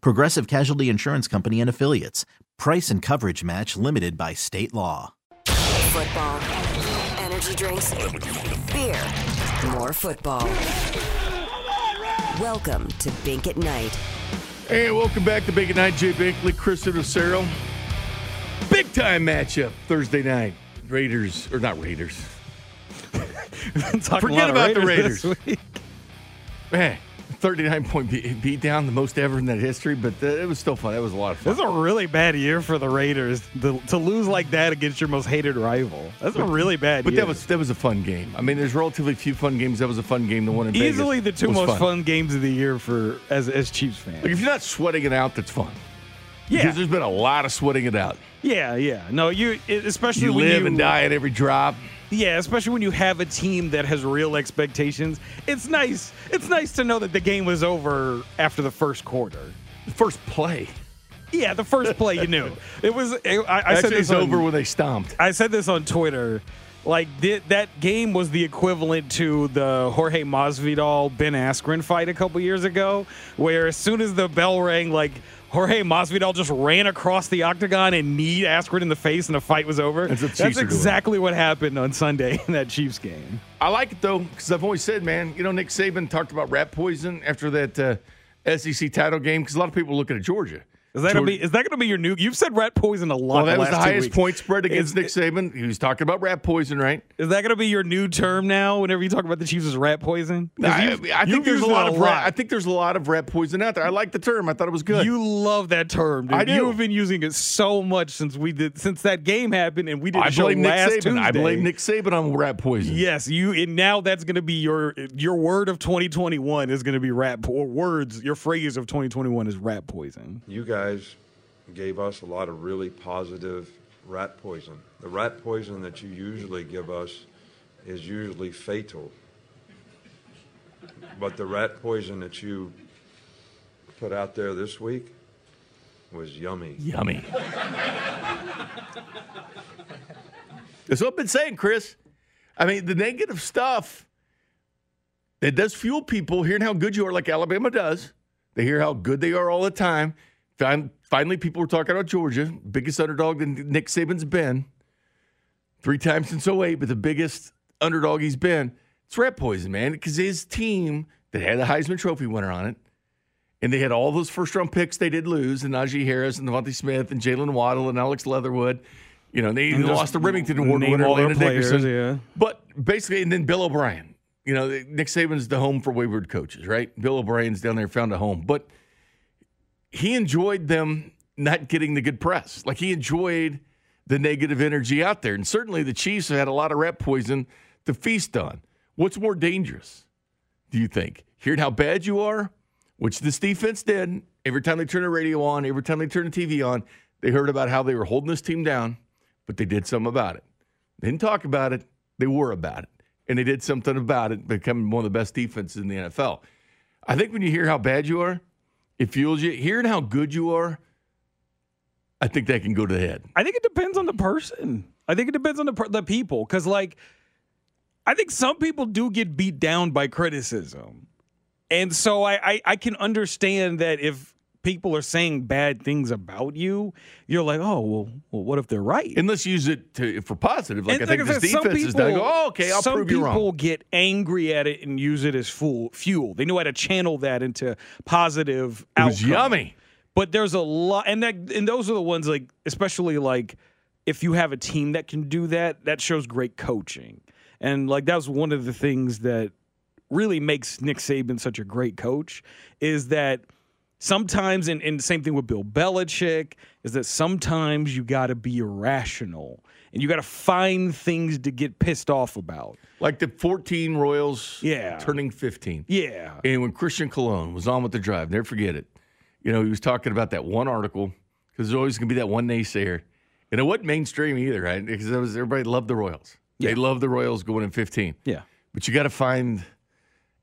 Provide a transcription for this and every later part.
Progressive Casualty Insurance Company and Affiliates. Price and coverage match limited by state law. Football, energy drinks, beer, more football. Welcome to Bink at Night. Hey, welcome back to Bink at Night. Jay Binkley, Kristen Ocero. Big time matchup Thursday night. Raiders, or not Raiders. Forget about the Raiders. Man, 39 point beat, beat down, the most ever in that history, but uh, it was still fun. That was a lot of fun. This is a really bad year for the Raiders to, to lose like that against your most hated rival. That's a really bad But year. that was that was a fun game. I mean, there's relatively few fun games. That was a fun game. The one in easily the two most fun. fun. games of the year for as as Chiefs fans. Like if you're not sweating it out, that's fun. yeah, Because there's been a lot of sweating it out. yeah, yeah. No, you especially You when live you and die at every drop. Yeah, especially when you have a team that has real expectations. It's nice. It's nice to know that the game was over after the first quarter. First play. Yeah, the first play you knew it was. I, I said this it's on- over when they stomped. I said this on Twitter. Like did, that game was the equivalent to the Jorge Masvidal Ben Askren fight a couple years ago, where as soon as the bell rang, like Jorge Masvidal just ran across the octagon and kneed Askren in the face, and the fight was over. That's what Chiefs are doing. exactly what happened on Sunday in that Chiefs game. I like it though because I've always said, man, you know, Nick Saban talked about rat poison after that uh, SEC title game because a lot of people are looking at Georgia. Is that gonna be? Is that gonna be your new? You've said rat poison a lot. Well, that the was the highest weeks. point spread against Is- Nick Saban. He was talking about rat poison, right? Is that gonna be your new term now? Whenever you talk about the Chiefs as rat poison, 'Cause I, you've- I think there's a lot of rat, I think there's a lot of rat poison out there. I like the term. I thought it was good. You love that term, dude. I do. You have been using it so much since we did since that game happened, and we did I a show blame Nick last Saban. Tuesday. I blame Nick Saban on rat poison. Yes, you and now that's going to be your your word of 2021 is going to be rat po- or words. Your phrase of 2021 is rat poison. you guys gave us a lot of really positive rat poison. The rat poison that you usually give us is usually fatal. But the rat poison that you put out there this week was yummy. Yummy. That's what I've been saying, Chris. I mean, the negative stuff it does fuel people hearing how good you are, like Alabama does. They hear how good they are all the time. Fin- Finally, people were talking about Georgia, biggest underdog that Nick Saban's been. Three times since 08, but the biggest underdog he's been. It's rat poison, man, because his team that had the Heisman Trophy winner on it, and they had all those first round picks they did lose, and Najee Harris and DeVonta Smith and Jaylen Waddle and Alex Leatherwood. You know, they lost the Remington Award winner, Landon players, Dickerson. yeah. But basically, and then Bill O'Brien. You know, Nick Saban's the home for wayward coaches, right? Bill O'Brien's down there, found a home. But he enjoyed them not getting the good press. Like he enjoyed the negative energy out there. And certainly the Chiefs have had a lot of rat poison to feast on. What's more dangerous, do you think? Hearing how bad you are, which this defense did. Every time they turn the radio on, every time they turn the TV on, they heard about how they were holding this team down, but they did something about it. They didn't talk about it, they were about it. And they did something about it, becoming one of the best defenses in the NFL. I think when you hear how bad you are, it fuels you. Hearing how good you are, I think that can go to the head. I think it depends on the person. I think it depends on the the people because like I think some people do get beat down by criticism, and so I, I I can understand that if people are saying bad things about you, you're like, oh well, well what if they're right? And let's use it to, for positive. Like And I think this some defense is done. Go, oh, okay, I'll prove you wrong. Some people get angry at it and use it as fuel. Fuel. They know how to channel that into positive. It was outcome. yummy. But there's a lot, and that and those are the ones like, especially like if you have a team that can do that, that shows great coaching. And like that was one of the things that really makes Nick Saban such a great coach is that sometimes, and, and same thing with Bill Belichick, is that sometimes you got to be irrational and you got to find things to get pissed off about. Like the 14 Royals Yeah. turning 15. Yeah. And when Christian Colón was on with the drive, never forget it. You know, he was talking about that one article because there's always going to be that one naysayer. And it wasn't mainstream either, right? Because was, everybody loved the Royals. Yeah. They loved the Royals going in 15. Yeah. But you got to find,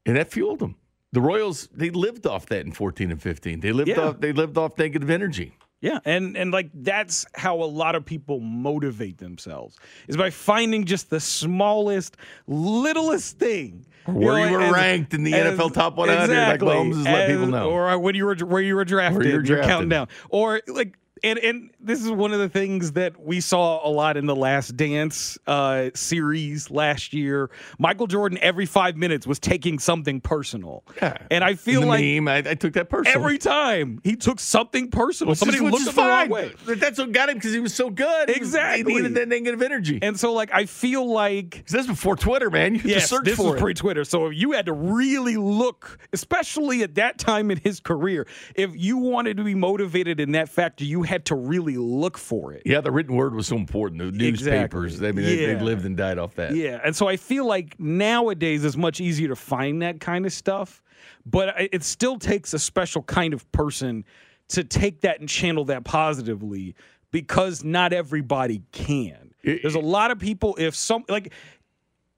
and that fueled them. The Royals, they lived off that in 14 and 15. They lived Yeah. off, they lived off negative energy. Yeah, and and like that's how a lot of people motivate themselves is by finding just the smallest, littlest thing. Where you were as- ranked in the NFL top 100, like exactly, Mahomes has let people know. or when you were where you were drafted, you were you're counting down, or like. And, and this is one of the things that we saw a lot in the Last Dance uh, series last year. Michael Jordan every five minutes was taking something personal, Yeah. and I feel the like meme, I, I took that personally. every time he took something personal. Which Somebody is- looked the wrong way. That's what got him because he was so good. Exactly. He needed that negative energy. And so, like, I feel like 'Cause that's before Twitter, man. You yes, search this for was pre-Twitter, so if you had to really look, especially at that time in his career. If you wanted to be motivated in that factor, you had to really look for it. yeah, the written word was so important. The newspapers, Exactly. I mean, they, they lived and died off that. Yeah, and so I feel like nowadays it's much easier to find that kind of stuff, but it still takes a special kind of person to take that and channel that positively because not everybody can. It- There's a lot of people if some like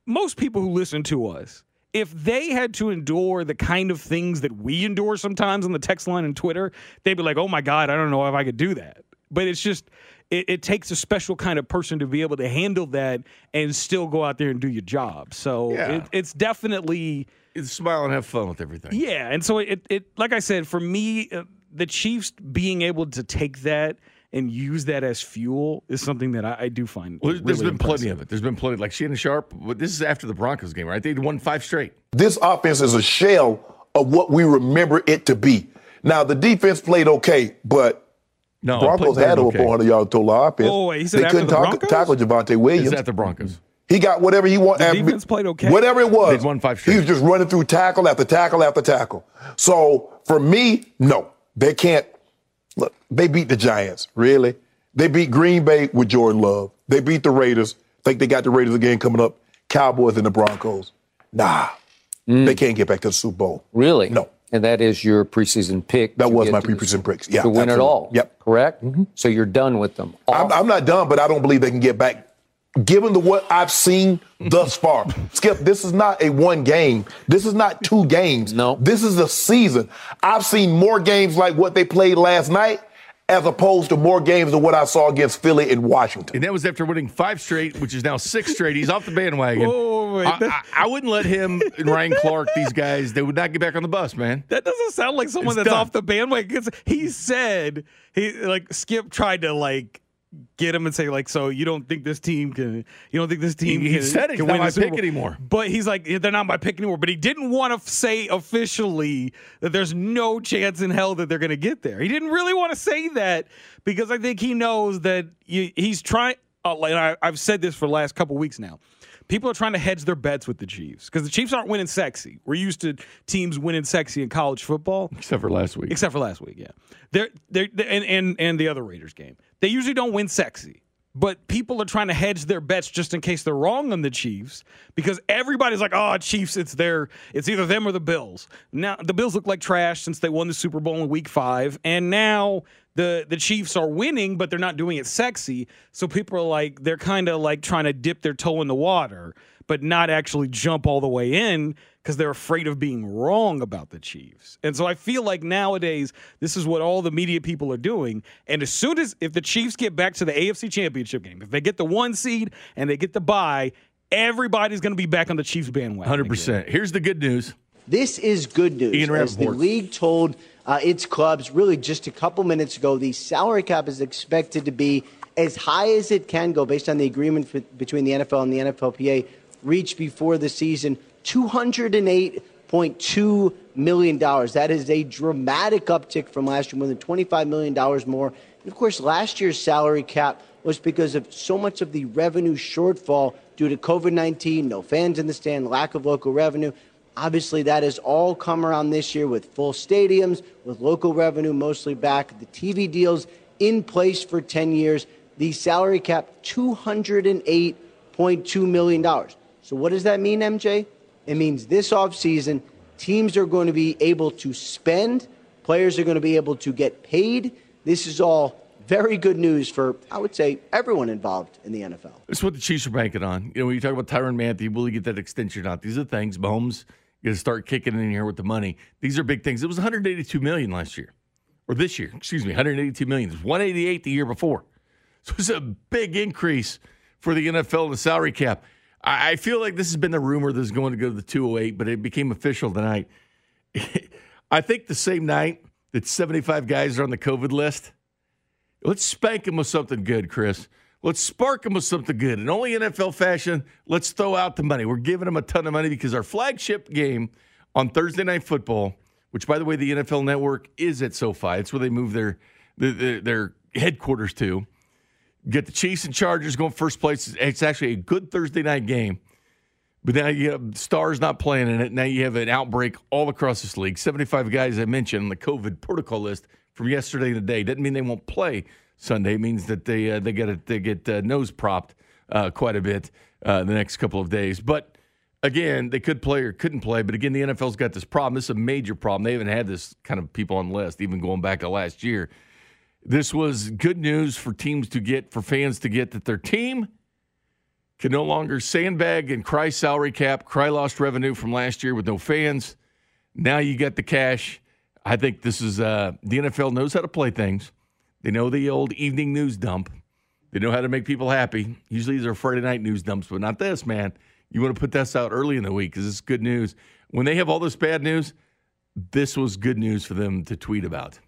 most people who listen to us if they had to endure the kind of things that we endure sometimes on the text line and Twitter, they'd be like, "Oh my god, I don't know if I could do that." But it's just it, it takes a special kind of person to be able to handle that and still go out there and do your job. So Yeah. it, it's definitely It's smile and have fun with everything. yeah. And so it it like I said, for me, uh, the Chiefs being able to take that and use that as fuel is something that I, I do find. Well, there's really been plenty of it. There's been plenty. Like Shannon Sharpe, but this is after the Broncos game, right? They won five straight. This offense is a shell of what we remember it to be. Now the defense played okay, but No, Broncos had over okay. 400 yards total offense. Oh, wait, he said they couldn't the tackle, Broncos? tackle Javonte Williams. It's at the Broncos. He got whatever he wanted. The defense played okay? Whatever it was. They won five He was just running through tackle after tackle after tackle. So for me, no, they can't. Look, they beat the Giants. Really? They beat Green Bay with Jordan Love. They beat the Raiders. Think they got the Raiders again coming up. Cowboys and the Broncos. Nah, mm. they can't get back to the Super Bowl. Really? No. And that is your preseason pick. That was my preseason picks. Yeah, to win it all. Yep. Mm-hmm. Correct? So you're done with them. I'm, I'm not done, but I don't believe they can get back. Given the what I've seen thus far, Skip, this is not a one game. This is not two games. No. This is a season. I've seen more games like what they played last night, as opposed to more games than what I saw against Philly and Washington. And that was after winning five straight, which is now six straight. He's off the bandwagon. Oh, wait, I, I, I wouldn't let him and Ryan Clark, these guys, they would not get back on the bus, man. That doesn't sound like someone It's that's done. off the bandwagon. 'cause He said he like Skip tried to like get him and say like, so you don't think this team can? You don't think this team? He- he can, said he's can not win my Super pick Bowl?" anymore. But he's like, they're not my pick anymore. But he didn't want to say officially that there's no chance in hell that they're going to get there. He didn't really want to say that because I think he knows that you, he's trying. Uh, like I, I've said this for the last couple weeks now. People are trying to hedge their bets with the Chiefs because the Chiefs aren't winning sexy. We're used to teams winning sexy in college football Except for last week. except for last week. Yeah, they're they're and and and the other Raiders game. They usually don't win sexy, but people are trying to hedge their bets just in case they're wrong on the Chiefs because everybody's like, "Oh, Chiefs, it's their it's either them or the Bills." Now the Bills look like trash since they won the Super Bowl in Week Five, and now. The, the Chiefs are winning, but they're not doing it sexy. So people are like, they're kind of like trying to dip their toe in the water, but not actually jump all the way in because they're afraid of being wrong about the Chiefs. And so I feel like nowadays this is what all the media people are doing. And as soon as if the Chiefs get back to the AFC Championship game, if they get the one seed and they get the bye, everybody's going to be back on the Chiefs bandwagon. 100%. Here's the good news. This is good news. Ian As the league told uh, its clubs really just a couple minutes ago, the salary cap is expected to be as high as it can go based on the agreement f- between the NFL and the NFLPA reached before the season. $208 $188.2 million. That is a dramatic uptick from last year, more than $25 million more. And of course, last year's salary cap was because of so much of the revenue shortfall due to COVID 19, no fans in the stand, lack of local revenue. Obviously, that has all come around this year with full stadiums, with local revenue mostly back, the TV deals in place for 10 years, the salary cap $208.2 million. So, what does that mean, MJ? It means this offseason, teams are going to be able to spend, players are going to be able to get paid. This is all very good news for, I would say, everyone involved in the NFL. Is what the Chiefs are banking on. You know, when you talk about Tyrann Mathieu, will he get that extension or not? These are things. Mahomes going to start kicking in here with the money. These are big things. It was 182 million last year, or this year. Excuse me, 182 million. It was 188 the year before. So it's a big increase for the NFL the salary cap. I, I feel like this has been the rumor that's going to go to the 208, but it became official tonight. I think the same night that 75 guys are on the COVID list. Let's spank them with something good, Chris. Let's spark them with something good. In only NFL fashion, let's throw out the money. We're giving them a ton of money because our flagship game on Thursday Night Football, which, by the way, the NFL Network is at SoFi. It's where they move their their, their headquarters to. Get the Chiefs and Chargers going first place. It's actually a good Thursday night game. But now you have stars not playing in it. Now you have an outbreak all across this league. 75 guys I mentioned on the COVID protocol list from yesterday to today. Doesn't mean they won't play Sunday. Means that they uh, they get they get uh, nose propped uh, quite a bit uh, the next couple of days. But again, they could play or couldn't play. But again, the NFL's got this problem. This is a major problem. They haven't had this kind of people on the list, even going back to last year. This was good news for teams to get, for fans to get that their team can no longer sandbag and cry salary cap, cry lost revenue from last year with no fans. Now you got the cash. I think this is uh, the NFL knows how to play things. They know the old evening news dump. They know how to make people happy. Usually these are Friday night news dumps, but not this, man. You want to put this out early in the week because it's good news. When they have all this bad news, this was good news for them to tweet about.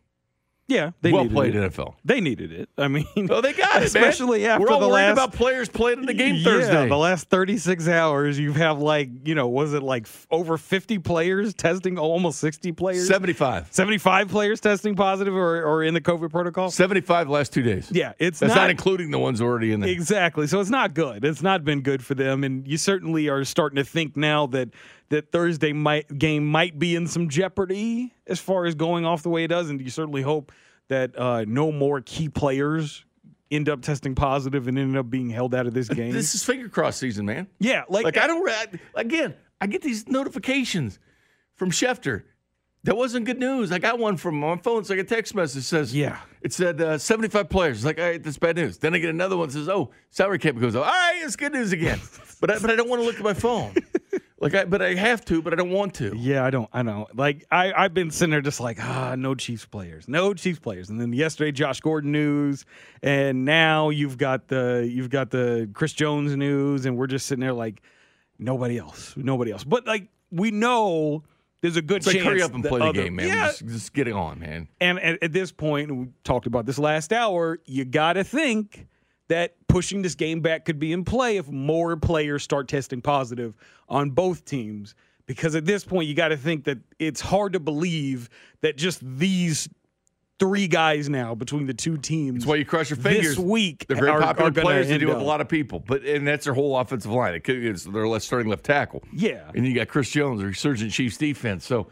Yeah, they well played it. NFL. They needed it. I mean, Oh, they got it, especially man. after We're all the worried last about players playing in the game yeah, Thursday. the last 36 hours, you have had like, you know, was it like f- over 50 players testing, almost 60 players? 75. 75 players testing positive or, or in the COVID protocol? 75 last two days. Yeah, it's That's not, not, including the ones already in there. Exactly. So it's not good. It's not been good for them, and you certainly are starting to think now that that Thursday might game might be in some jeopardy as far as going off the way it does, and you certainly hope that uh, no more key players end up testing positive and end up being held out of this game. This is finger cross season, man. yeah, like, Like, I don't, I, again, I get these notifications from Schefter. That wasn't good news. I got one from my phone. It's like a text message says, Yeah. It said uh, 75 players. It's like, all right, that's bad news. Then I get another one that says, oh, salary cap goes up. All right, it's good news again. but I, but I don't want to look at my phone. Like, I, but I have to, but I don't want to. Yeah, I don't. I know. Like I, I've been sitting there just like, ah, no Chiefs players, no Chiefs players. And then yesterday, Josh Gordon news, and now you've got the you've got the Chris Jones news, and we're just sitting there like, nobody else, nobody else. But like we know there's a good It's like, chance. hurry up and that play the other- game, man. Yeah, Just, just get it on, man. and at, at this point, and we talked about this last hour, you got to think that pushing this game back could be in play if more players start testing positive on both teams. Because at this point, you got to think that it's hard to believe that just these three guys now between the two teams. That's why you cross your fingers. This week, they're very are- popular are players. They deal with a lot of people, but and that's their whole offensive line. It could, it's their left starting left tackle. Yeah. and you got Chris Jones, resurgent Chiefs defense. So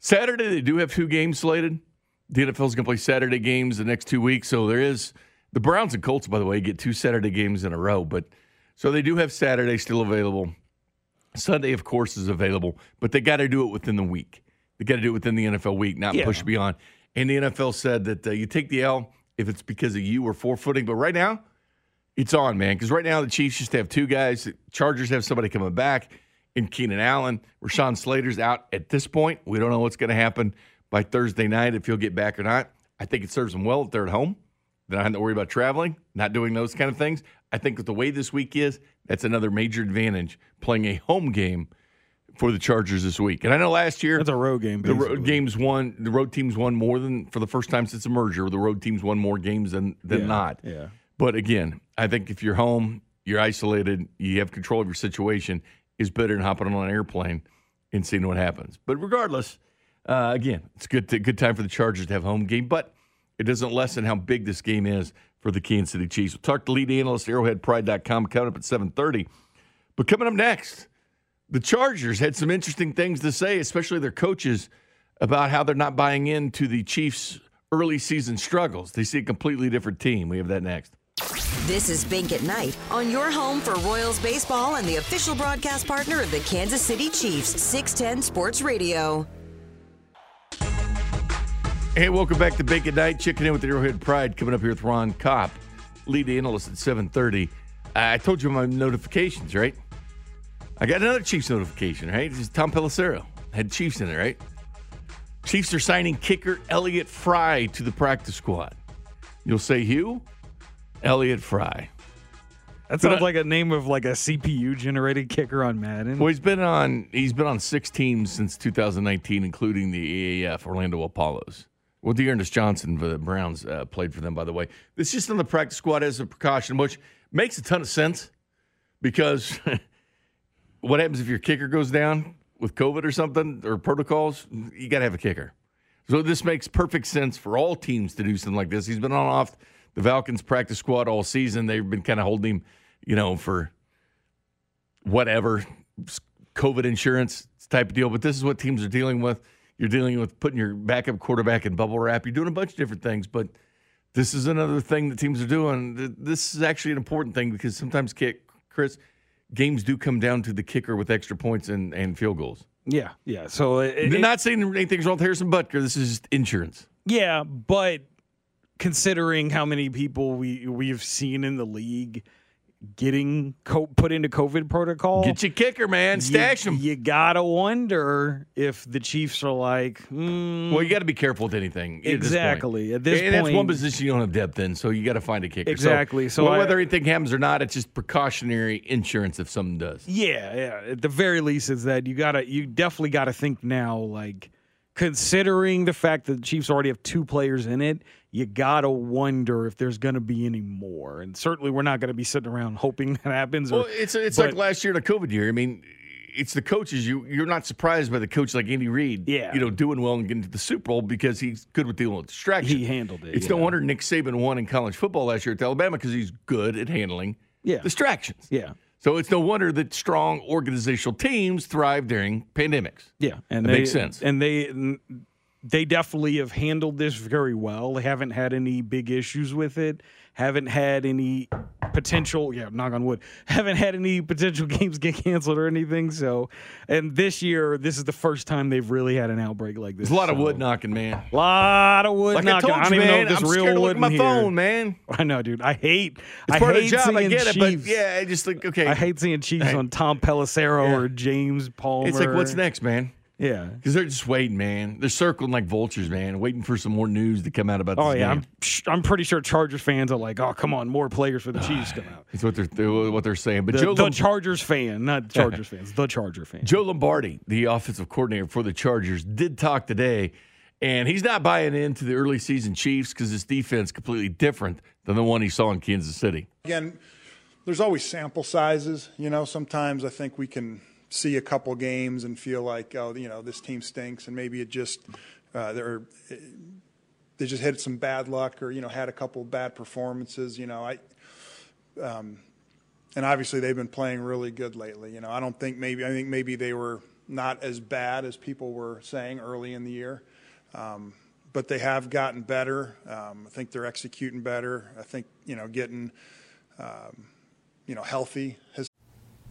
Saturday they do have two games slated. The NFL's going to play Saturday games the next two weeks. So there is the Browns and Colts, by the way, get two Saturday games in a row. But so they do have Saturday still available. Sunday, of course, is available, but they got to do it within the week. They got to do it within the NFL week, not Yeah. push beyond. And the NFL said that uh, you take the L if it's because of you or forfeiting. But right now, it's on, man. Because right now the Chiefs just have two guys. The Chargers have somebody coming back in Keenan Allen. Rashawn Slater's out at this point. We don't know what's going to happen by Thursday night if he'll get back or not. I think it serves them well if they're at home. They don't have to worry about traveling, not doing those kind of things. I think with the way this week is, that's another major advantage playing a home game for the Chargers this week. And I know last year That's a road game. the road games won. The road teams won more than for the first time since the merger. The road teams won more games than than Yeah, not. yeah. But again, I think if you're home, you're isolated, you have control of your situation, is better than hopping on an airplane and seeing what happens. But regardless, uh, again, it's good to, good time for the Chargers to have a home game, but it doesn't lessen how big this game is for the Kansas City Chiefs. We'll talk to lead analyst arrowheadpride.com coming up at 7:30. But coming up next, the Chargers had some interesting things to say, especially their coaches, about how they're not buying into the Chiefs' early season struggles. They see a completely different team. We have that next. This is Bink at Night on your home for Royals baseball and the official broadcast partner of the Kansas City Chiefs, 610 Sports Radio. Hey, welcome back to Bink at Night. Checking in with the Arrowhead Pride. Coming up here with Ron Kopp, lead analyst at 730. I told you my notifications, right? I got another Chiefs notification, right? This is Tom Pelissero. Had Chiefs in it, right? Chiefs are signing kicker Elliott Fry to the practice squad. You'll say who? Elliott Fry. That sounds like a name of like a CPU generated kicker on Madden. Well, he's been on he's been on six teams since 2019, including the AAF Orlando Apollos. Well, D'Ernest Johnson the Browns uh, played for them, by the way. It's just on the practice squad as a precaution, which makes a ton of sense because what happens if your kicker goes down with COVID or something or protocols? You got to have a kicker. So this makes perfect sense for all teams to do something like this. He's been on off the Falcons practice squad all season. They've been kind of holding him, you know, for whatever COVID insurance type of deal. But this is what teams are dealing with. You're dealing with putting your backup quarterback in bubble wrap. You're doing a bunch of different things, but this is another thing that teams are doing. This is actually an important thing because sometimes, kick, Chris, games do come down to the kicker with extra points and, and field goals. Yeah, yeah. So uh, it, it, not saying anything's wrong with Harrison Butker. This is just insurance. Yeah, but considering how many people we we've seen in the league getting co- put into COVID protocol. Get your kicker, man. Stash you, him. You gotta wonder if the Chiefs are like. Mm, well, you got to be careful with anything. Exactly. At this, point. and point, that's one position you don't have depth in, so you got to find a kicker. Exactly. So, so well, I, whether anything happens or not, it's just precautionary insurance if something does. Yeah, yeah. At the very least, is that you gotta, you definitely got to think now, like considering the fact that the Chiefs already have two players in it, you gotta wonder if there's going to be any more. And certainly, we're not going to be sitting around hoping that happens. Well, it's it's but, like last year, in the COVID year. I mean, it's the coaches. You you're not surprised by the coach like Andy Reid. Yeah. you know, doing well and getting to the Super Bowl because he's good with dealing with distractions. He handled it. It's no wonder Nick Saban won in college football last year at Alabama because he's good at handling yeah. distractions. Yeah. So it's no wonder that strong organizational teams thrive during pandemics. Yeah, and that they, makes sense. And they they definitely have handled this very well. They haven't had any big issues with it. Haven't had any potential, yeah, knock on wood, haven't had any potential games get canceled or anything. So, and this year, this is the first time they've really had an outbreak like this. There's a lot so. of wood knocking, man. A lot of wood like knocking. I, told I don't you, even man, know if I'm there's scared real to look wood at my in phone, man. I know, dude. I hate. It's I part hate of the job. I get it, but yeah, I just think okay. I hate seeing Chiefs on Tom Pelissero Yeah. or James Palmer. It's like what's next, man? Yeah. Because they're just waiting, man. They're circling like vultures, man, waiting for some more news to come out about oh, this Oh yeah, game. I'm I'm pretty sure Chargers fans are like, oh come on, more players for the Chiefs come out. That's what they're what they're saying. But The, Joe the Lom- Chargers fan, not Chargers fans, the Charger fan. Joe Lombardi, the offensive coordinator for the Chargers, did talk today, and he's not buying into the early season Chiefs because his defense is completely different than the one he saw in Kansas City. Again, there's always sample sizes. You know, sometimes I think we can see a couple games and feel like, oh, you know, this team stinks, and maybe it just uh, they're they just had some bad luck or you know had a couple bad performances. You know, I. Um, and obviously they've been playing really good lately. You know, I don't think maybe I think maybe they were not as bad as people were saying early in the year, um, but they have gotten better. Um, I think they're executing better. I think you know getting um, you know healthy has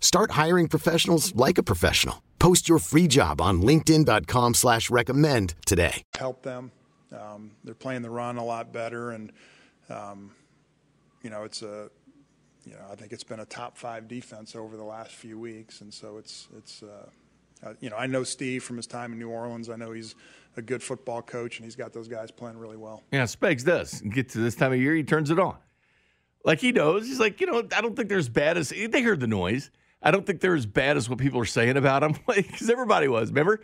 Start hiring professionals like a professional. Post your free job on linkedin.com slash recommend today. help them. Um, they're playing the run a lot better, and um, you know it's a, you know I think it's been a top five defense over the last few weeks, and so it's it's, uh, uh, you know I know Steve from his time in New Orleans. I know he's a good football coach, and he's got those guys playing really well. Yeah, Spags does. Get to this time of year, he turns it on. Like he knows. He's like, you know, I don't think they're as bad as they heard the noise. I don't think they're as bad as what people are saying about them. Because everybody was. Remember?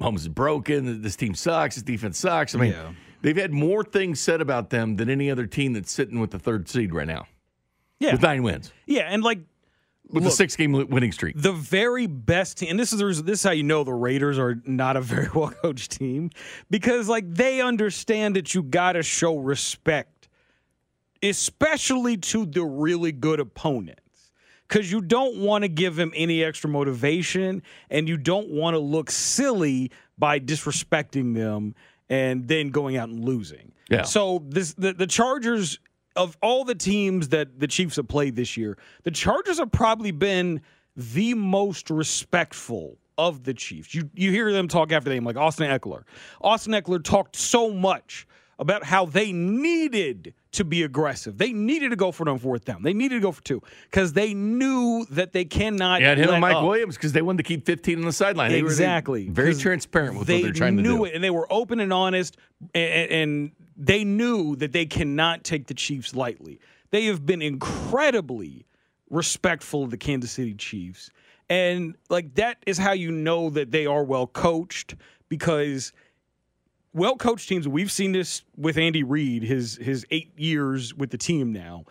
Mahomes is broken. This team sucks. This defense sucks. I mean, Yeah. they've had more things said about them than any other team that's sitting with the third seed right now. Yeah. With nine wins. Yeah, and like With Look, six game winning streak. the very best team, and this is the reason, this is how you know the Raiders are not a very well coached team because like they understand that you got to show respect, especially to the really good opponents. Because you don't want to give them any extra motivation and you don't want to look silly by disrespecting them and then going out and losing. Yeah. So this the, the Chargers of all the teams that the Chiefs have played this year, the Chargers have probably been the most respectful of the Chiefs. You you hear them talk after the game, like Austin Ekeler. Austin Ekeler talked so much about how they needed to be aggressive. They needed to go for it on fourth down. They needed to go for two because they knew that they cannot. Yeah, him and Mike up. Williams because they wanted to keep 15 on the sideline. They were- Exactly. very transparent with they what they're trying to do. They knew it, and they were open and honest, and, and they knew that they cannot take the Chiefs lightly. They have been incredibly respectful of the Kansas City Chiefs, and like that is how you know that they are well coached because well coached teams. We've seen this with Andy Reid, his his eight years with the team now.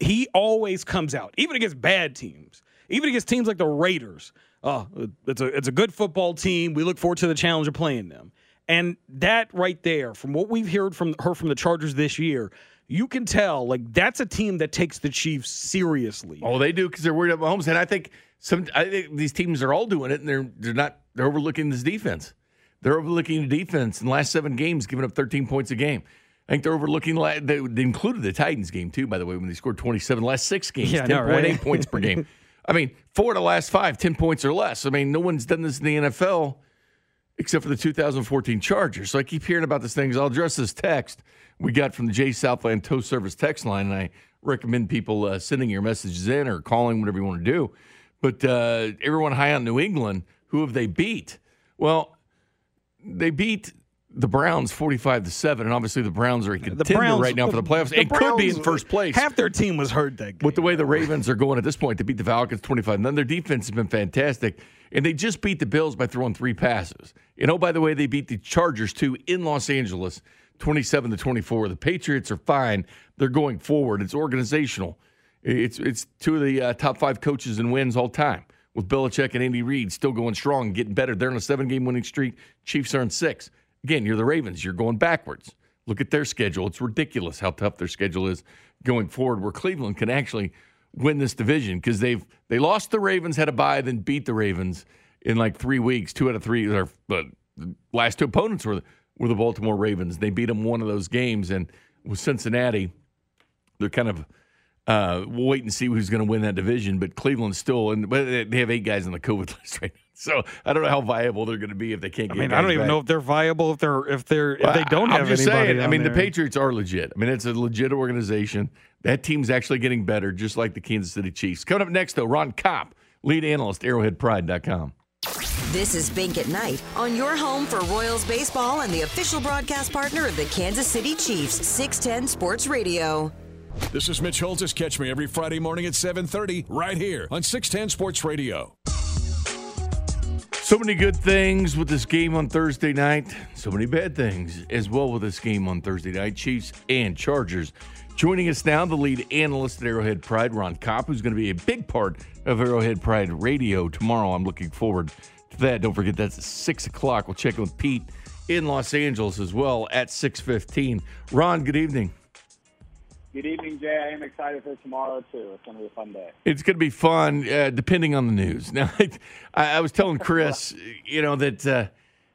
He always comes out, even against bad teams, even against teams like the Raiders. Oh, it's a it's a good football team. We look forward to the challenge of playing them. And that right there, from what we've heard from her from the Chargers this year, you can tell like that's a team that takes the Chiefs seriously. Oh, they do because they're worried about Mahomes, and I think some. I think these teams are all doing it, and they're they're not. They're overlooking this defense. They're overlooking the defense in the last seven games, giving up 13 points a game. I think they're overlooking. the They, included the Titans game too, by the way, when they scored 27. The last six games, Yeah, I know, 10.8 right? points per game. I mean, four of the last five, 10 points or less. I mean, no one's done this in the NFL except for the 2014 Chargers. So I keep hearing about these things. I'll address this text we got from the J Southland Tow Service text line, and I recommend people uh, sending your messages in or calling, whatever you want to do. But uh, everyone high on New England, who have they beat? Well, they beat the Browns 45 to 7, and obviously the Browns are a contender Browns- right now for the playoffs. the and could be in first place. Half their team was hurt that game. With the way the Ravens are going at this point, they beat the Falcons 25. and Then their defense has been fantastic. And they just beat the Bills by throwing three passes. And oh, by the way, they beat the Chargers too in Los Angeles 27 to 24. The Patriots are fine. They're going forward. It's organizational. It's it's two of the uh, top five coaches and wins all time with Belichick and Andy Reid still going strong getting better. They're on a seven game winning streak. Chiefs are on six. Again, you're the Ravens. You're going backwards. Look at their schedule. It's ridiculous how tough their schedule is going forward. Where Cleveland can actually win this division because they've they lost the Ravens, had a bye, then beat the Ravens in like three weeks. Two out of three. Their uh, last two opponents were were the Baltimore Ravens. They beat them one of those games, and with Cincinnati, they're kind of uh, we'll wait and see who's going to win that division. But Cleveland's still, and but they have eight guys on the COVID list right now. So I don't know how viable they're going to be if they can't I get. mean, I don't guys even back. know if they're viable if they're if they're if they don't I'm have just anybody. saying, I down mean, the. Patriots are legit. I mean, it's a legit organization. That team's actually getting better, just like the Kansas City Chiefs. Coming up next, though, Ron Kopp, lead analyst, ArrowheadPride.com. This is Bink at Night on your home for Royals baseball and the official broadcast partner of the Kansas City Chiefs, 610 Sports Radio. This is Mitch Holtis. Catch me every Friday morning at 7:30 right here on 610 Sports Radio. So many good things with this game on Thursday night. So many bad things as well with this game on Thursday night. Chiefs and Chargers. Joining us now, the lead analyst at Arrowhead Pride, Ron Kopp, who's going to be a big part of Arrowhead Pride Radio tomorrow. I'm looking forward to that. Don't forget that's at six o'clock. We'll check in with Pete in Los Angeles as well at six fifteen. Ron, good evening. Good evening, Jay. I am excited for tomorrow too. It's going to be a fun day. It's going to be fun, uh, depending on the news. Now, I, I was telling Chris, you know that uh,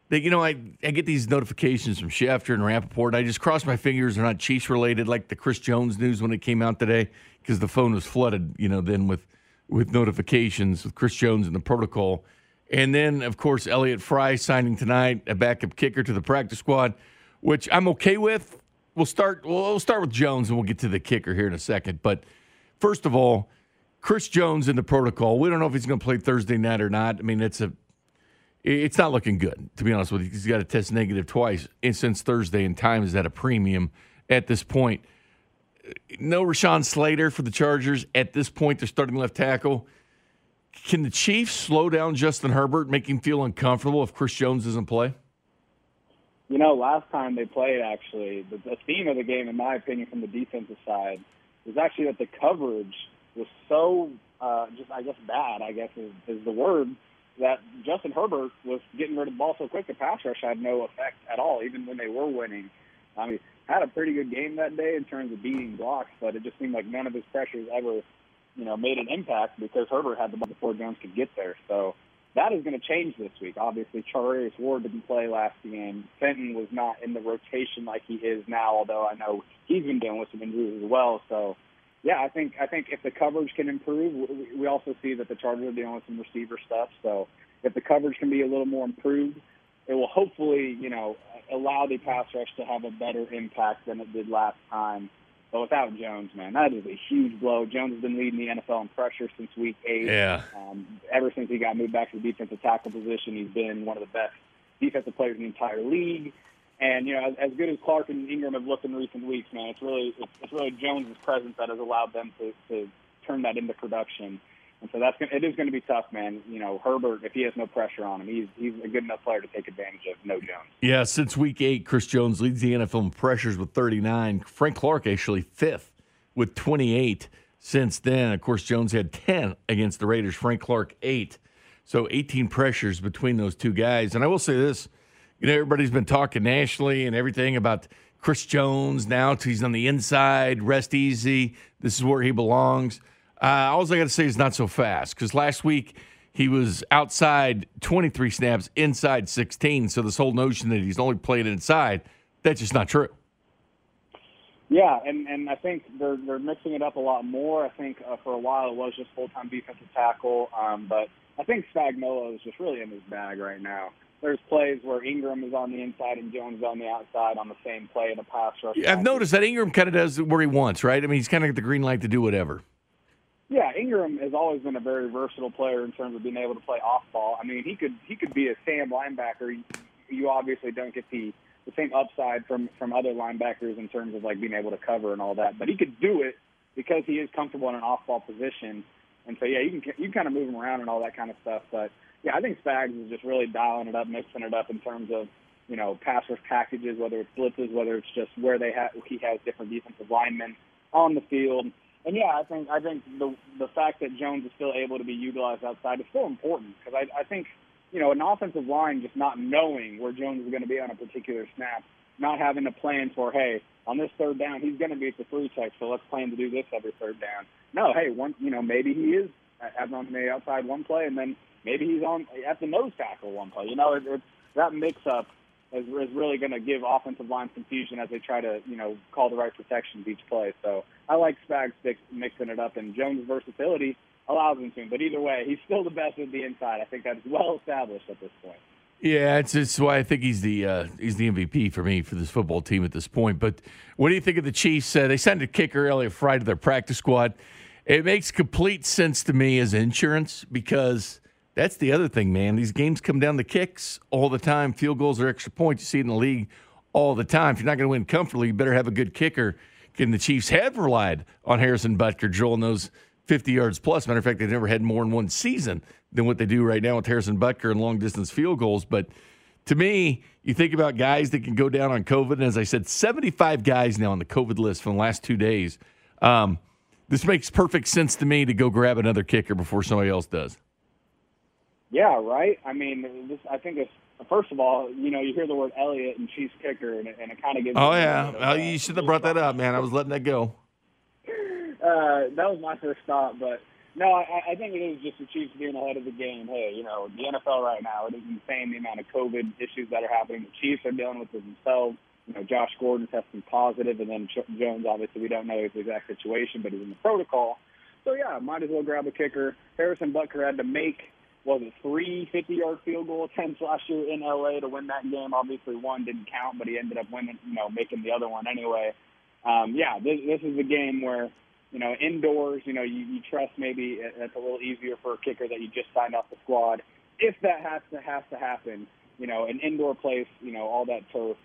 that you know I, I get these notifications from Schefter and Rappaport. I just cross my fingers they're not Chiefs related, like the Chris Jones news when it came out today, because the phone was flooded. You know, then with with notifications with Chris Jones and the protocol, and then of course Elliott Fry signing tonight, a backup kicker to the practice squad, which I'm okay with we'll start we'll start with Jones and we'll get to the kicker here in a second. But first of all, Chris Jones in the protocol. We don't know if he's going to play Thursday night or not. I mean, it's a it's not looking good to be honest with you. He's got to test negative twice and since Thursday, and time is at a premium at this point. No Rashawn Slater for the Chargers at this point. They're starting left tackle. Can the Chiefs slow down Justin Herbert, make him feel uncomfortable if Chris Jones doesn't play? You know, last time they played, actually, the, the theme of the game, in my opinion, from the defensive side, was actually that the coverage was so uh, just, I guess, bad. I guess is, is the word that Justin Herbert was getting rid of the ball so quick. The pass rush had no effect at all, even when they were winning. I mean, had a pretty good game that day in terms of beating blocks, but it just seemed like none of his pressures ever, you know, made an impact because Herbert had the ball before Jones could get there. So that is going to change this week. Obviously, Charvarius Ward didn't play last game. Fenton was not in the rotation like he is now, although I know he's been dealing with some injuries as well. So, yeah, I think I think if the coverage can improve, we also see that the Chargers are dealing with some receiver stuff. So, if the coverage can be a little more improved, it will hopefully, you know, allow the pass rush to have a better impact than it did last time. But without Jones, man, that is a huge blow. Jones has been leading the NFL in pressure since week eight. Yeah. Um, ever since he got moved back to the defensive tackle position, he's been one of the best defensive players in the entire league. And you know, as, as good as Clark and Ingram have looked in recent weeks, man, it's really it's, it's really Jones's presence that has allowed them to, to turn that into production. And so that's gonna, it is going to be tough, man. You know, Herbert, if he has no pressure on him, he's he's a good enough player to take advantage of no Jones. Yeah, since week eight, Chris Jones leads the NFL in pressures with 39. Frank Clark actually fifth with 28. Since then, of course, Jones had 10 against the Raiders. Frank Clark eight, so 18 pressures between those two guys. And I will say this, you know, everybody's been talking nationally and everything about Chris Jones now. He's on the inside, rest easy. This is where he belongs. Uh, all I got to say is not so fast because last week he was outside 23 snaps, inside 16. So this whole notion that he's only played inside, that's just not true. Yeah, and and I think they're they're mixing it up a lot more. I think uh, for a while it was just full time defensive tackle, um, but I think Spagnuolo is just really in his bag right now. There's plays where Ingram is on the inside and Jones is on the outside on the same play in a pass rush. I've noticed that Ingram kind of does where he wants, right? I mean, he's kind of got the green light to do whatever. Yeah, Ingram has always been a very versatile player in terms of being able to play off ball. I mean, he could he could be a Sam linebacker. You obviously don't get the the same upside from from other linebackers in terms of like being able to cover and all that, but he could do it because he is comfortable in an off ball position. And so yeah, you can you can kind of move him around and all that kind of stuff. But yeah, I think Spags is just really dialing it up, mixing it up in terms of you know pass rush packages, whether it's blitzes, whether it's just where they have he has different defensive linemen on the field and yeah, I think I think the the fact that Jones is still able to be utilized outside is still important because I, I think you know an offensive line just not knowing where Jones is going to be on a particular snap, not having a plan for hey on this third down he's going to be at the three tech, so let's plan to do this every third down. No, hey, one you know maybe he is at on the outside one play and then maybe he's on at the nose tackle one play. You know, it, it's that mix up is, is really going to give offensive line confusion as they try to, you know, call the right protections each play. So I like Spags mixing it up, and Jones' versatility allows him to. But either way, he's still the best with the inside. I think that's well established at this point. Yeah, it's, it's why I think he's the uh, he's the MVP for me for this football team at this point. But what do you think of the Chiefs? Uh, they sent a kicker earlier Friday to their practice squad. It makes complete sense to me as insurance because that's the other thing, man. These games come down to kicks all the time. Field goals or extra points. You see it in the league all the time. If you're not going to win comfortably, you better have a good kicker. And the Chiefs have relied on Harrison Butker. Joel those 50 yards plus. Matter of fact, they've never had more in one season than what they do right now with Harrison Butker and long distance field goals. But to me, you think about guys that can go down on COVID, and as I said, 75 guys now on the COVID list from the last two days. Um, this makes perfect sense to me to go grab another kicker before somebody else does. Yeah, right. I mean, this, I think it's first of all, you know, you hear the word Elliott and Chiefs kicker, and it, and it kind of gives. Oh yeah, well, you uh, should have brought that up, man. I was letting that go. uh, that was my first thought, but no, I, I think it is just the Chiefs being ahead of the game. Hey, you know, the NFL right now, it is insane the amount of COVID issues that are happening. The Chiefs are dealing with it themselves. You know, Josh Gordon testing positive, and then Ch- Jones, obviously, we don't know his exact situation, but he's in the protocol. So, yeah, might as well grab a kicker. Harrison Butker had to make, was it three 50-yard field goal attempts last year in L.A. to win that game. Obviously, one didn't count, but he ended up winning, you know, making the other one anyway. Um, yeah, this, this is a game where you know, indoors, you know, you, you trust maybe it's a little easier for a kicker that you just signed off the squad. If that has to has to happen, you know, an indoor place, you know, all that turf,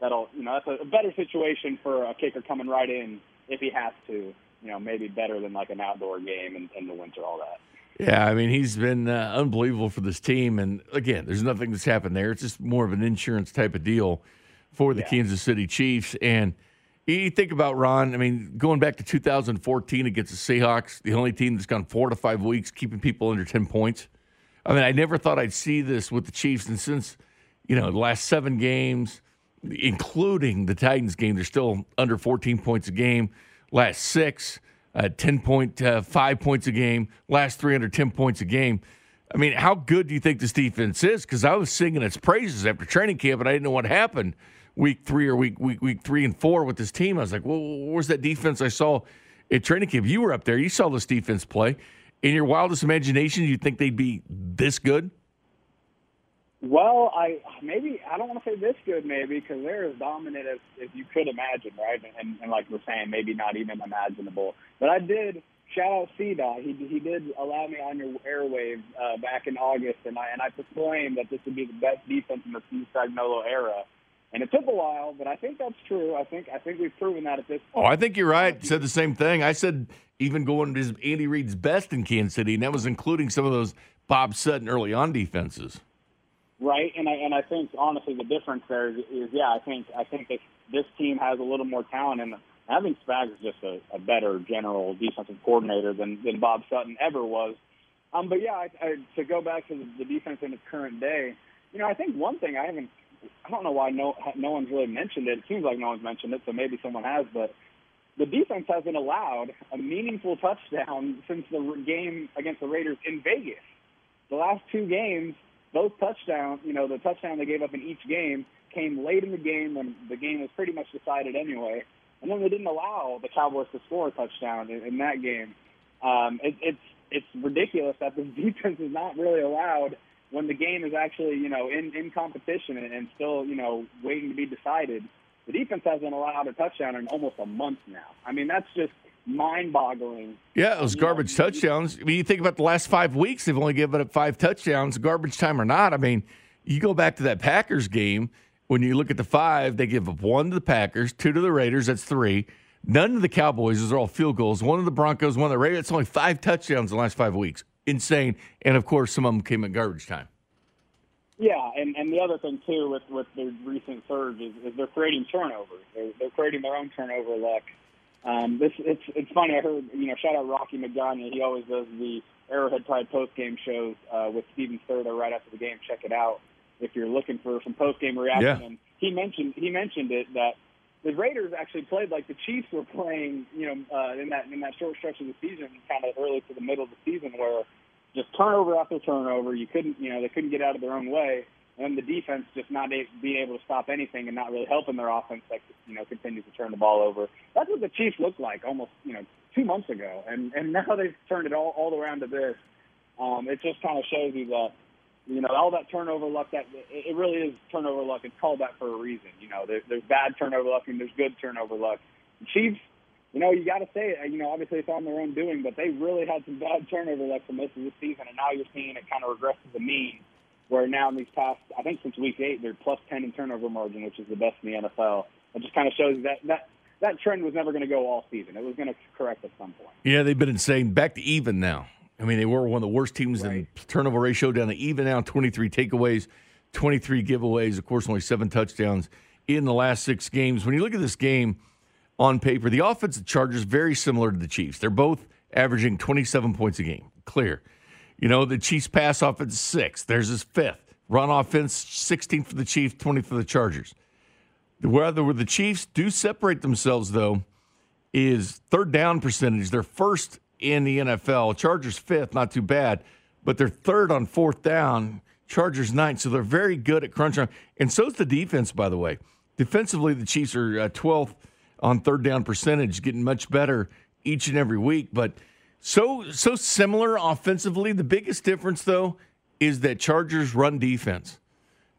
that'll, you know, that's a, a better situation for a kicker coming right in if he has to. You know, maybe better than like an outdoor game in, in the winter, all that. Yeah, I mean, he's been uh, unbelievable for this team. And again, there's nothing that's happened there. It's just more of an insurance type of deal for the Kansas City Chiefs. And you think about Ron, I mean, going back to 2014 against the Seahawks, the only team that's gone four to five weeks keeping people under 10 points. I mean, I never thought I'd see this with the Chiefs. And since, you know, the last seven games, including the Titans game, they're still under 14 points a game. Last six, uh, 10.5 points a game. Last 310 points a game. I mean, how good do you think this defense is? Because I was singing its praises after training camp, and I didn't know what happened week three or week week week three and four with this team. I was like, well, where's that defense I saw at training camp? You were up there. You saw this defense play. In your wildest imagination, you think they'd be this good? Well, I maybe I don't want to say this good, maybe because they're as dominant as, as you could imagine, right? And, and like we're saying, maybe not even imaginable. But I did shout out CDOT. He he did allow me on your airwaves uh, back in August, and I and I proclaimed that this would be the best defense in the Steve Spagnuolo era. And it took a while, but I think that's true. I think I think we've proven that at this point. Oh, I think you're right. Said the same thing. I said even going to Andy Reid's best in Kansas City, and that was including some of those Bob Sutton early on defenses. Right, and I and I think honestly the difference there is, is yeah, I think I think that this team has a little more talent, and I think Spags is just a, a better general defensive coordinator than than Bob Sutton ever was. Um, but yeah, I, I, to go back to the, the defense in its current day, you know, I think one thing I haven't, I don't know why no no one's really mentioned it. It seems like no one's mentioned it, so maybe someone has, but the defense hasn't allowed a meaningful touchdown since the game against the Raiders in Vegas. The last two games, those touchdowns, you know, the touchdown they gave up in each game came late in the game when the game was pretty much decided anyway. And then they didn't allow the Cowboys to score a touchdown in, in that game. Um, it, it's it's ridiculous that the defense is not really allowed when the game is actually you know in in competition and, and still you know waiting to be decided. The defense hasn't allowed a touchdown in almost a month now. I mean, that's just mind-boggling. Yeah, those garbage touchdowns. I mean, you think about the last five weeks, they've only given up five touchdowns, garbage time or not. I mean, you go back to that Packers game, when you look at the five, they give up one to the Packers, two to the Raiders, that's three. None of the Cowboys, those are all field goals. One of the Broncos, one of the Raiders. It's only five touchdowns in the last five weeks. Insane. And of course, some of them came at garbage time. Yeah, and and the other thing too with with the recent surge is, is they're creating turnovers. They're, they're creating their own turnover luck. Um, this it's it's funny. I heard you know shout out Rocky Magaña. He always does the Arrowhead Pride post game shows uh, with Steven Serta right after the game. Check it out if you're looking for some post game reaction. Yeah. And he mentioned he mentioned it that the Raiders actually played like the Chiefs were playing. You know, uh, in that in that short stretch of the season, kind of early to the middle of the season, where just turnover after turnover. You couldn't, you know, they couldn't get out of their own way, and the defense just not being able to stop anything and not really helping their offense, like you know, continues to turn the ball over. That's what the Chiefs looked like almost, you know, two months ago, and and now they've turned it all all the way around to this. Um, it just kind of shows you that, you know, all that turnover luck. That it really is turnover luck. It's called that for a reason. You know, there, there's bad turnover luck and there's good turnover luck. The Chiefs you know, you got to say it. You know, obviously it's on their own doing, but they really had some bad turnover luck for most of this season, and now you're seeing it kind of regress to the mean. Where now in these past, I think since week eight, they're plus ten in turnover margin, which is the best in the NFL. It just kind of shows that that that trend was never going to go all season. It was going to correct at some point. Yeah, they've been insane. Back to even now. I mean, they were one of the worst teams right. in turnover ratio down to even now. Twenty three takeaways, twenty three giveaways. Of course, only seven touchdowns in the last six games. When you look at this game on paper, the offense of the Chargers very similar to the Chiefs. They're both averaging twenty seven points a game. Clear. You know, the Chiefs pass offense sixth. There's his fifth. Run offense 16th for the Chiefs, 20 for the Chargers. The weather where the Chiefs do separate themselves, though, is third down percentage. They're first in the NFL. Chargers fifth, not too bad, but they're third on fourth down. Chargers ninth, so they're very good at crunch time. And so is the defense, by the way. Defensively, the Chiefs are uh, 12th on third down percentage, getting much better each and every week. But – so so similar offensively. The biggest difference though is that Chargers run defense.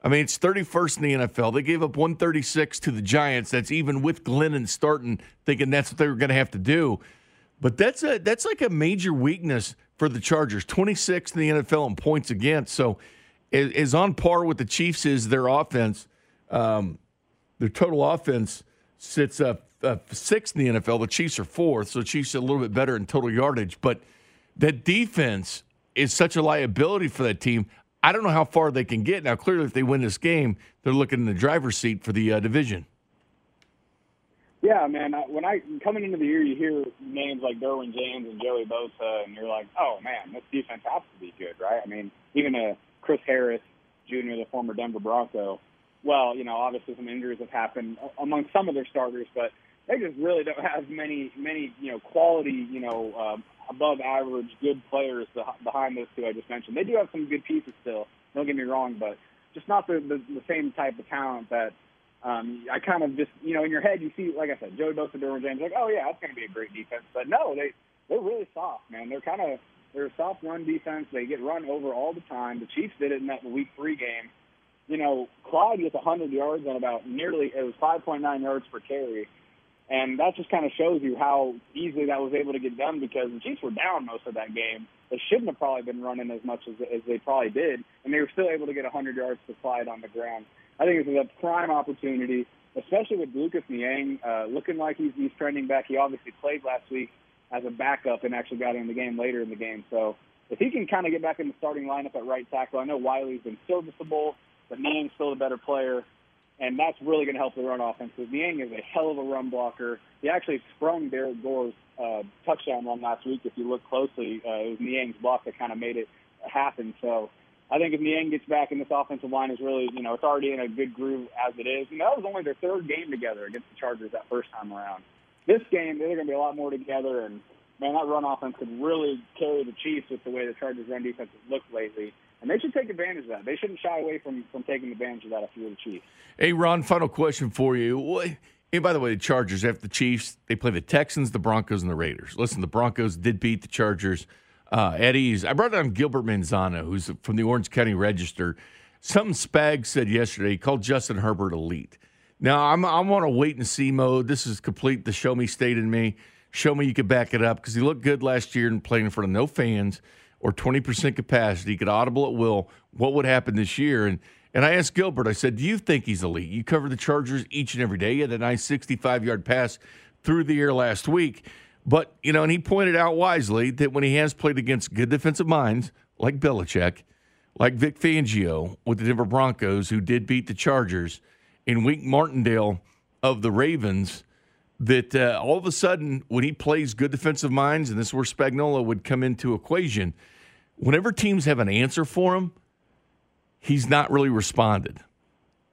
I mean, it's 31st in the NFL. They gave up 136 to the Giants. That's even with Glennon starting, thinking that's what they were going to have to do. But that's a that's like a major weakness for the Chargers. 26th in the NFL in points against. So is on par with the Chiefs is their offense. Um, their total offense sits up uh, sixth in the NFL. The Chiefs are fourth, so Chiefs are a little bit better in total yardage. But that defense is such a liability for that team. I don't know how far they can get. Now, clearly, if they win this game, they're looking in the driver's seat for the uh, division. Yeah, man. When I coming into the year, you hear names like Derwin James and Joey Bosa, and you're like, "Oh man, this defense has to be good, right?" I mean, even a uh, Chris Harris Jr., the former Denver Bronco. Well, you know, obviously some injuries have happened among some of their starters, but they just really don't have many many you know quality you know um, above average good players behind those two I just mentioned. They do have some good pieces still. Don't get me wrong, but just not the the, the same type of talent that um, I kind of just you know in your head you see like I said Joey Bosa, Derwin James like oh yeah that's going to be a great defense, but no they they're really soft man. They're kind of they're a soft run defense. They get run over all the time. The Chiefs did it in that Week Three game. You know, Clyde gets 100 yards on about nearly it was 5.9 yards per carry and that just kind of shows you how easily that was able to get done because the Chiefs were down most of that game. They shouldn't have probably been running as much as, as they probably did, and they were still able to get 100 yards to Clyde on the ground. I think this is a prime opportunity, especially with Lucas Niang uh, looking like he's, he's trending back. He obviously played last week as a backup and actually got in the game later in the game. So if he can kind of get back in the starting lineup at right tackle, I know Wylie's been serviceable, but Niang's still the better player and that's really going to help the run offense. Because Niang is a hell of a run blocker. He actually sprung Derrick Gore's uh, touchdown run last week. If you look closely, uh, it was Niang's block that kind of made it happen. So I think if Niang gets back and this offensive line is really, you know, it's already in a good groove as it is. And that was only their third game together against the Chargers that first time around. This game, they're going to be a lot more together, and man, that run offense could really carry the Chiefs with the way the Chargers' run defense has looked lately and they should take advantage of that. They shouldn't shy away from from taking advantage of that if you're the Chiefs. Hey, Ron, final question for you. And by the way, the Chargers after the Chiefs, they play the Texans, the Broncos, and the Raiders. Listen, the Broncos did beat the Chargers uh, at ease. I brought down Gilbert Manzano, who's from the Orange County Register. Something Spag said yesterday. He called Justin Herbert elite. Now I'm I'm on a wait and see mode. This is complete the show me state in me. Show me you could back it up because he looked good last year and playing in front of no fans or 20% capacity, could audible at will, what would happen this year? And and I asked Gilbert, I said, Do you think he's elite? You cover the Chargers each and every day. He had a nice 65 yard pass through the air last week. But, you know, and he pointed out wisely that when he has played against good defensive minds like Belichick, like Vic Fangio with the Denver Broncos, who did beat the Chargers, in Wink Martindale of the Ravens, that uh, all of a sudden, when he plays good defensive minds, and this is where Spagnuolo would come into equation – whenever teams have an answer for him, he's not really responded.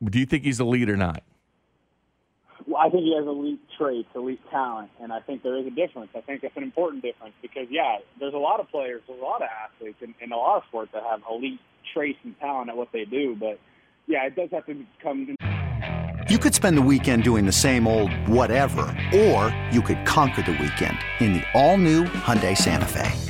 Do you think he's elite or not? Well, I think he has elite traits, elite talent, and I think there is a difference. I think it's an important difference because, yeah, there's a lot of players, there's a lot of athletes in, in a lot of sports that have elite traits and talent at what they do, but yeah, it does have to come. You could spend the weekend doing the same old whatever, or you could conquer the weekend in the all-new Hyundai Santa Fe.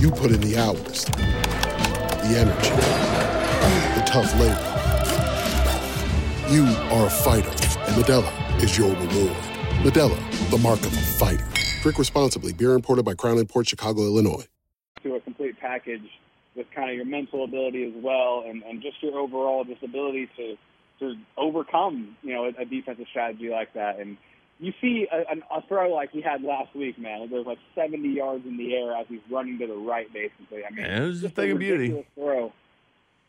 You put in the hours, the energy, the tough labor. You are a fighter, and Modelo is your reward. Modelo, the mark of a fighter. Drink responsibly. Beer imported by Crown Port Chicago, Illinois. To a complete package with kind of your mental ability as well, and, and just your overall just ability to to overcome, you know, a, a defensive strategy like that. And you see a, a throw like he had last week, man. Was like 70 yards in the air as he's running to the right, basically. I mean, Yeah, it was just a thing of beauty. Throw.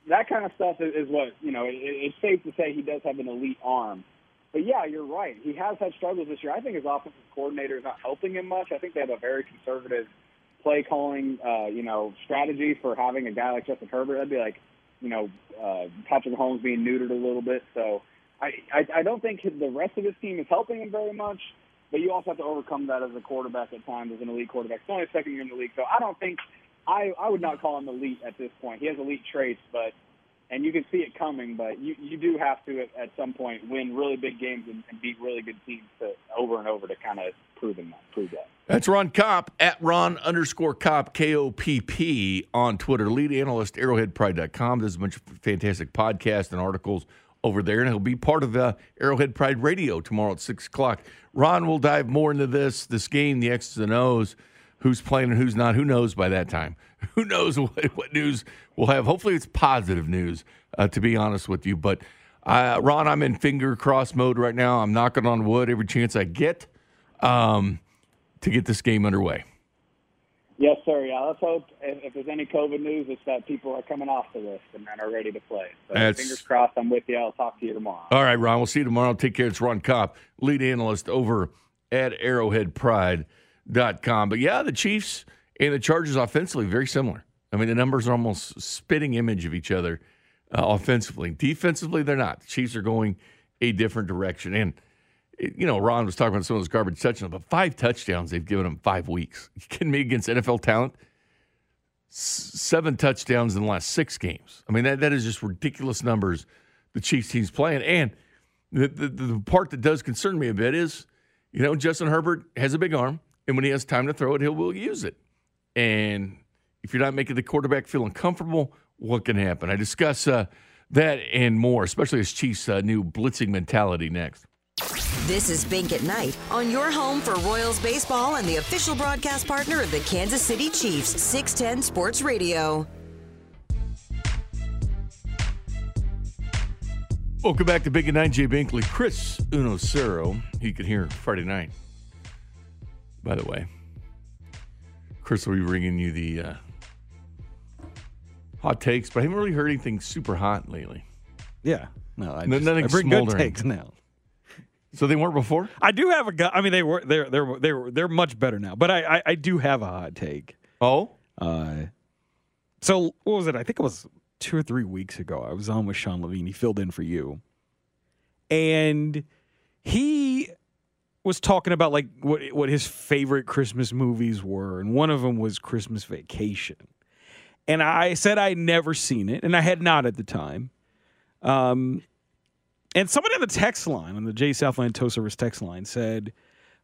That kind of stuff is, is what you know. It, it's safe to say he does have an elite arm. But yeah, you're right. He has had struggles this year. I think his offensive coordinator is not helping him much. I think they have a very conservative play calling, uh, you know, strategy for having a guy like Justin Herbert. That'd be like, you know, uh, Patrick Mahomes being neutered a little bit. So I, I, I don't think the rest of his team is helping him very much. But you also have to overcome that as a quarterback at times, as an elite quarterback. It's only his second year in the league, so I don't think I, I would not call him elite at this point. He has elite traits, but and you can see it coming. But you, you do have to at, at some point win really big games and, and beat really good teams to over and over to kind of prove that. Prove that. That's Ron Kopp at Ron underscore Kopp, K O P P on Twitter. Lead analyst, arrowheadpride.com. There's a bunch of fantastic podcasts and articles over there, and he'll be part of the Arrowhead Pride Radio tomorrow at 6 o'clock. Ron will dive more into this, this game, the X's and O's, who's playing and who's not. Who knows by that time? Who knows what, what news we'll have? Hopefully, it's positive news, uh, to be honest with you. But, uh, Ron, I'm in finger cross mode right now. I'm knocking on wood every chance I get um, to get this game underway. Yes, sir. Yeah, let's hope if, if there's any COVID news, it's that people are coming off the list and, and are ready to play. So That's- fingers crossed. I'm with you. I'll talk to you tomorrow. All right, Ron. We'll see you tomorrow. Take care. It's Ron Kopp, lead analyst over at arrowheadpride.com. But yeah, the Chiefs and the Chargers offensively, very similar. I mean, the numbers are almost spitting image of each other uh, offensively. Defensively, they're not. The Chiefs are going a different direction. And, you know, Ron was talking about some of those garbage touchdowns, but five touchdowns they've given him five weeks. You kidding me against NFL talent? S- seven touchdowns in the last six games. I mean, that, that is just ridiculous numbers the Chiefs team's playing. And the, the, the part that does concern me a bit is, you know, Justin Herbert has a big arm, and when he has time to throw it, he will use it. And if you're not making the quarterback feel uncomfortable, what can happen? I discuss uh, that and more, especially as Chiefs' uh, new blitzing mentality next. This is Bink at Night on your home for Royals baseball and the official broadcast partner of the Kansas City Chiefs, 610 Sports Radio. Welcome back to Bink at Night, Jay Binkley. Chris Unocero, he could hear Friday night. By the way, Chris will be bringing you the uh, hot takes, but I haven't really heard anything super hot lately. Yeah. No, I, No- just, nothing I bring good smoldering. takes now. So they weren't before. I do have a guy. I mean, they were they're they're they're they're much better now. But I I, I do have a hot take. Oh. Uh, so what was it? I think it was two or three weeks ago. I was on with Sean Levine. He filled in for you, and he was talking about like what what his favorite Christmas movies were, and one of them was Christmas Vacation. And I said I'd never seen it, and I had not at the time. Um, and somebody on the text line, on the J Southland Tow Service text line, said,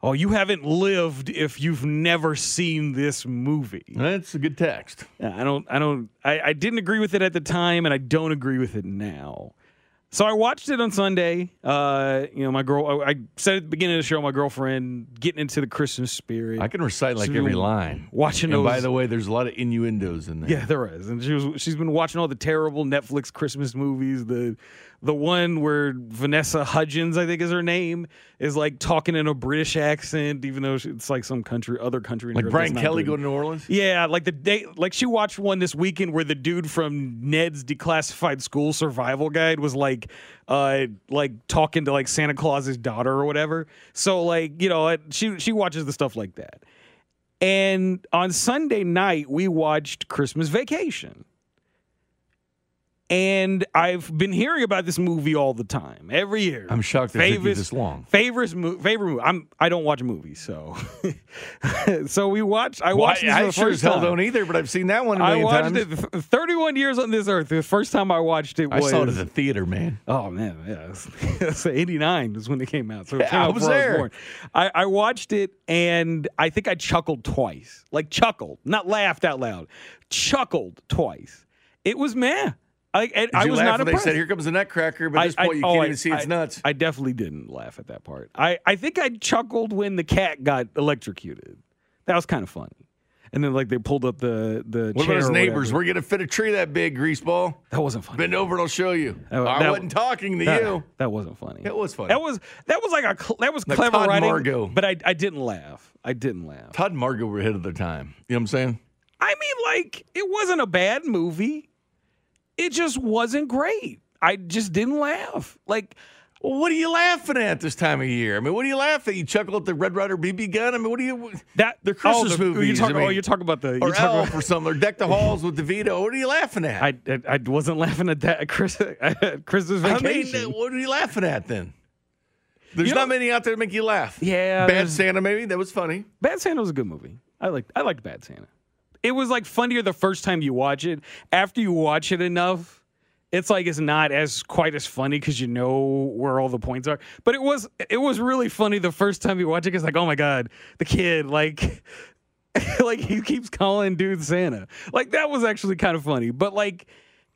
"Oh, you haven't lived if you've never seen this movie." That's a good text. Yeah, I don't, I don't, I, I didn't agree with it at the time, and I don't agree with it now. So I watched it on Sunday. Uh, you know, my girl. I, I said at the beginning of the show, my girlfriend getting into the Christmas spirit. I can recite like every line. Watching And those. by the way, there's a lot of innuendos in there. Yeah, there is, and she was she's been watching all the terrible Netflix Christmas movies. The the one where Vanessa Hudgens, I think is her name, is like talking in a British accent, even though it's like some country, other country. in Like Europe Brian Kelly go to New Orleans? Yeah, like the day, like she watched one this weekend where the dude from Ned's Declassified School Survival Guide was like, uh, like talking to like Santa Claus's daughter or whatever. So like, you know, she she watches the stuff like that. And on Sunday night, we watched Christmas Vacation. And I've been hearing about this movie all the time, every year. I'm shocked it took you this long. Favorite, mo- favorite movie. I'm. I don't watch movies, so. so we watched. I Well, watched. this I, I sure as hell time. don't either, but I've seen that one a I watched times. it 31 years on this earth. The first time I watched it I was. saw it at the theater, man. Oh man, yeah, it was, 89 is when it came out. So it Yeah, came I out was before there. born. I, I watched it and I think I chuckled twice, like chuckled, not laughed out loud, chuckled twice. It was meh. I, Did I was laugh not when they impressed. said, "Here comes the nutcracker," but at this I- point, you oh, I- can't oh, even see its nuts. I definitely didn't laugh at that part. I, I think I chuckled when the cat got electrocuted. That was kind of funny. And then like they pulled up the the What about his neighbors? We're gonna fit a tree that big, greaseball. That wasn't funny. Bend over and I'll show you. That- I that- wasn't talking to that, you. That wasn't funny. It was funny. That was that was like a cl- that was Like clever Todd writing. Margot. But I I didn't laugh. I didn't laugh. Todd and Margot were ahead of their time. You know what I'm saying? I mean, like it wasn't a bad movie. It just wasn't great. I just didn't laugh. Like Well, what are you laughing at this time of year? I mean, what are you laughing at? You chuckle at the Red Ryder BB gun? I mean, what do you? that The Christmas oh, the, movies. You're talking, I mean, oh, you're talking about the or you're talking Elf about- or something, or Deck the Halls with DeVito. What are you laughing at? I, I I wasn't laughing at that Chris at Christmas I mean, uh, what are you laughing at then? There's You not know- many out there to make you laugh. Yeah, Bad Santa, maybe that was funny. Bad Santa was a good movie. I liked I liked Bad Santa. It was like funnier the first time you watch it. After you watch it enough, it's like it's not as quite as funny because you know where all the points are. But it was it was really funny the first time you watch it because like oh my god the kid like like he keeps calling dude Santa like that was actually kind of funny. But like.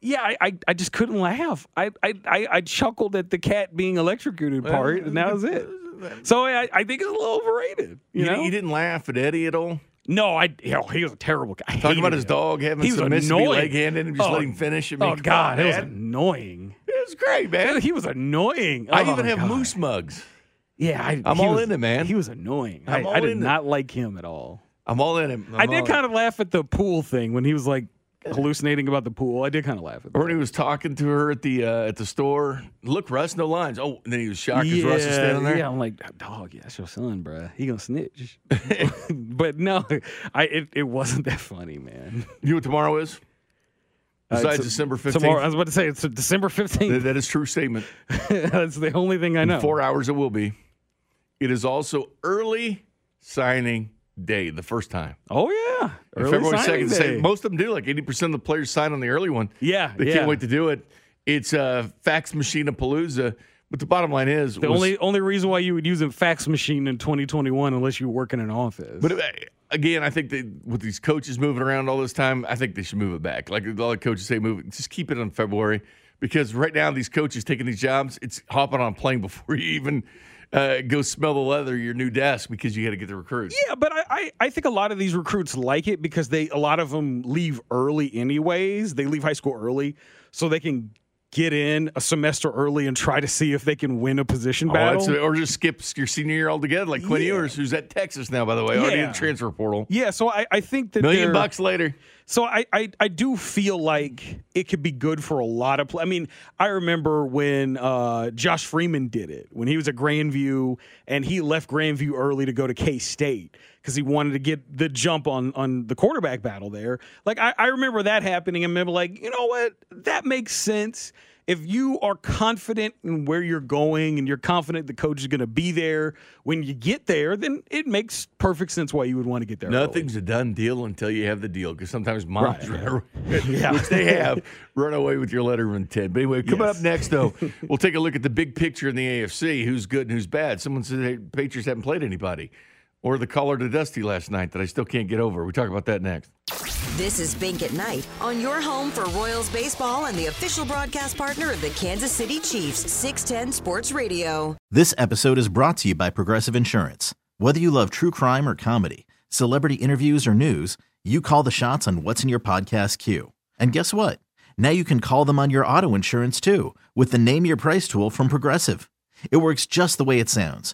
Yeah, I, I, I just couldn't laugh. I, I, I, I chuckled at the cat being electrocuted part, and that was it. So I, I think it's a little overrated. You, You, know, you didn't laugh at Eddie at all. No, I. You know, he was a terrible guy. Talking about his him. dog having He some Mississippi annoying. leg handed and just Oh, let him finish. I oh God, on, it was annoying. It was great, man. He was annoying. I Oh, even have God. moose mugs. Yeah, I, I'm all was- in it, man. He was annoying. I'm I, I did in it. not like him at all. I'm all in it. i did kind of laugh at the pool thing when he was like hallucinating about the pool. I did kind of laugh at that. Or when he was talking to her at the uh, at the store. Look, Russ, no lines. Oh, and then he was shocked as Russ was standing there. Yeah, I'm like, dog, yeah, that's your son, bruh. He gonna snitch. but no, I it, it wasn't that funny, man. You know what tomorrow is? Uh, Besides it's- December 15th. Tomorrow, I was about to say it's December That- 15th. that is true statement. That's the only thing I In know. four hours it will be. It is also early signing day, the first time. Oh yeah, Early February second. Say, most of them do. Like eighty percent of the players sign on the early one. Yeah, they yeah. can't wait to do it. It's a fax machine of Palooza. But the bottom line is The was- only only reason why you would use a fax machine in 2021 unless you work in an office. But uh, again, I think that with these coaches moving around all this time, I think they should move it back. Like all the coaches say, move it. Just keep it on February because right now these coaches taking these jobs, it's hopping on a plane before you even uh, go smell the leather your new desk because you got to get the recruits. yeah, but I, I I think a lot of these recruits like it because they a lot of them leave early anyways. They leave high school early so they can get in a semester early and try to see if they can win a position Oh, battle. or just skip your senior year altogether, like Quinn Ewers, who's at Texas now, by the way, already in Yeah. the transfer portal. Yeah, so I, I think that Million bucks later. So I, I I do feel like it could be good for a lot of. Pl- I mean, I remember when uh, Josh Freeman did it when he was at Grandview and he left Grandview early to go to K State because he wanted to get the jump on on the quarterback battle there. Like I, I remember that happening and remember like you know what that makes sense. If you are confident in where you're going and you're confident the coach is going to be there when you get there, then it makes perfect sense why you would want to get there. early. Nothing's a done deal until you have the deal because sometimes moms, Right. run, Yeah. which they have, run away with your letter of intent. But anyway, coming Yes. up next, though, we'll take a look at the big picture in the AFC who's good and who's bad. Someone said hey, Patriots haven't played anybody. Or the caller to Dusty last night that I still can't get over. We talk about that next. This is Bink at Night on your home for Royals baseball and the official broadcast partner of the Kansas City Chiefs, 610 Sports Radio. This episode is brought to you by Progressive Insurance. Whether you love true crime or comedy, celebrity interviews or news, you call the shots on what's in your podcast queue. And guess what? Now you can call them on your auto insurance too with the Name Your Price tool from Progressive. It works just the way it sounds.